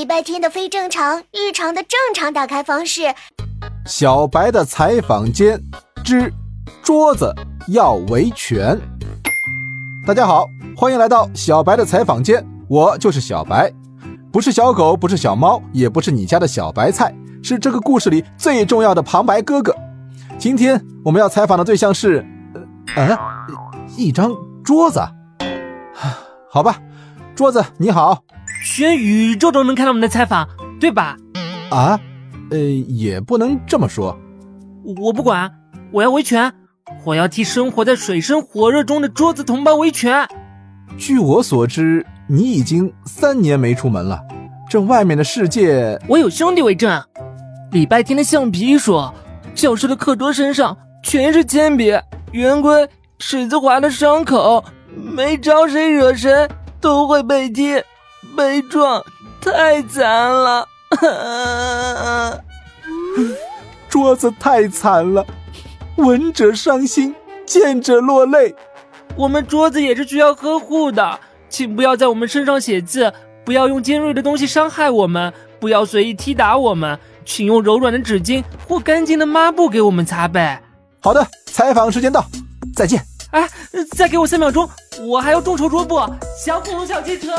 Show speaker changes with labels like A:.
A: 礼拜天的非正常，日常的正常打开方式。
B: 小白的采访间之桌子要维权。大家好，欢迎来到小白的采访间，我就是小白，不是小狗，不是小猫，也不是你家的小白菜，是这个故事里最重要的旁白哥哥。今天我们要采访的对象是，呃，一张桌子。好吧，桌子你好。
C: 全宇宙都能看到我们的采访，对吧？
B: 啊，呃，也不能这么说。
C: 我不管，我要维权，我要替生活在水深火热中的桌子同胞维权。
B: 据我所知，你已经三年没出门了，这外面的世界……
C: 我有兄弟为证。礼拜天的橡皮说，教室的课桌身上全是铅笔、圆规、尺子划的伤口，没招谁惹谁都会被踢。被撞太惨了，
B: 桌子太惨了，闻者伤心，见者落泪。
C: 我们桌子也是需要呵护的，请不要在我们身上写字，不要用尖锐的东西伤害我们，不要随意踢打我们，请用柔软的纸巾或干净的抹布给我们擦背。
B: 好的，采访时间到，再见。
C: 哎，再给我三秒钟，我还要众筹桌布，小恐龙小汽车。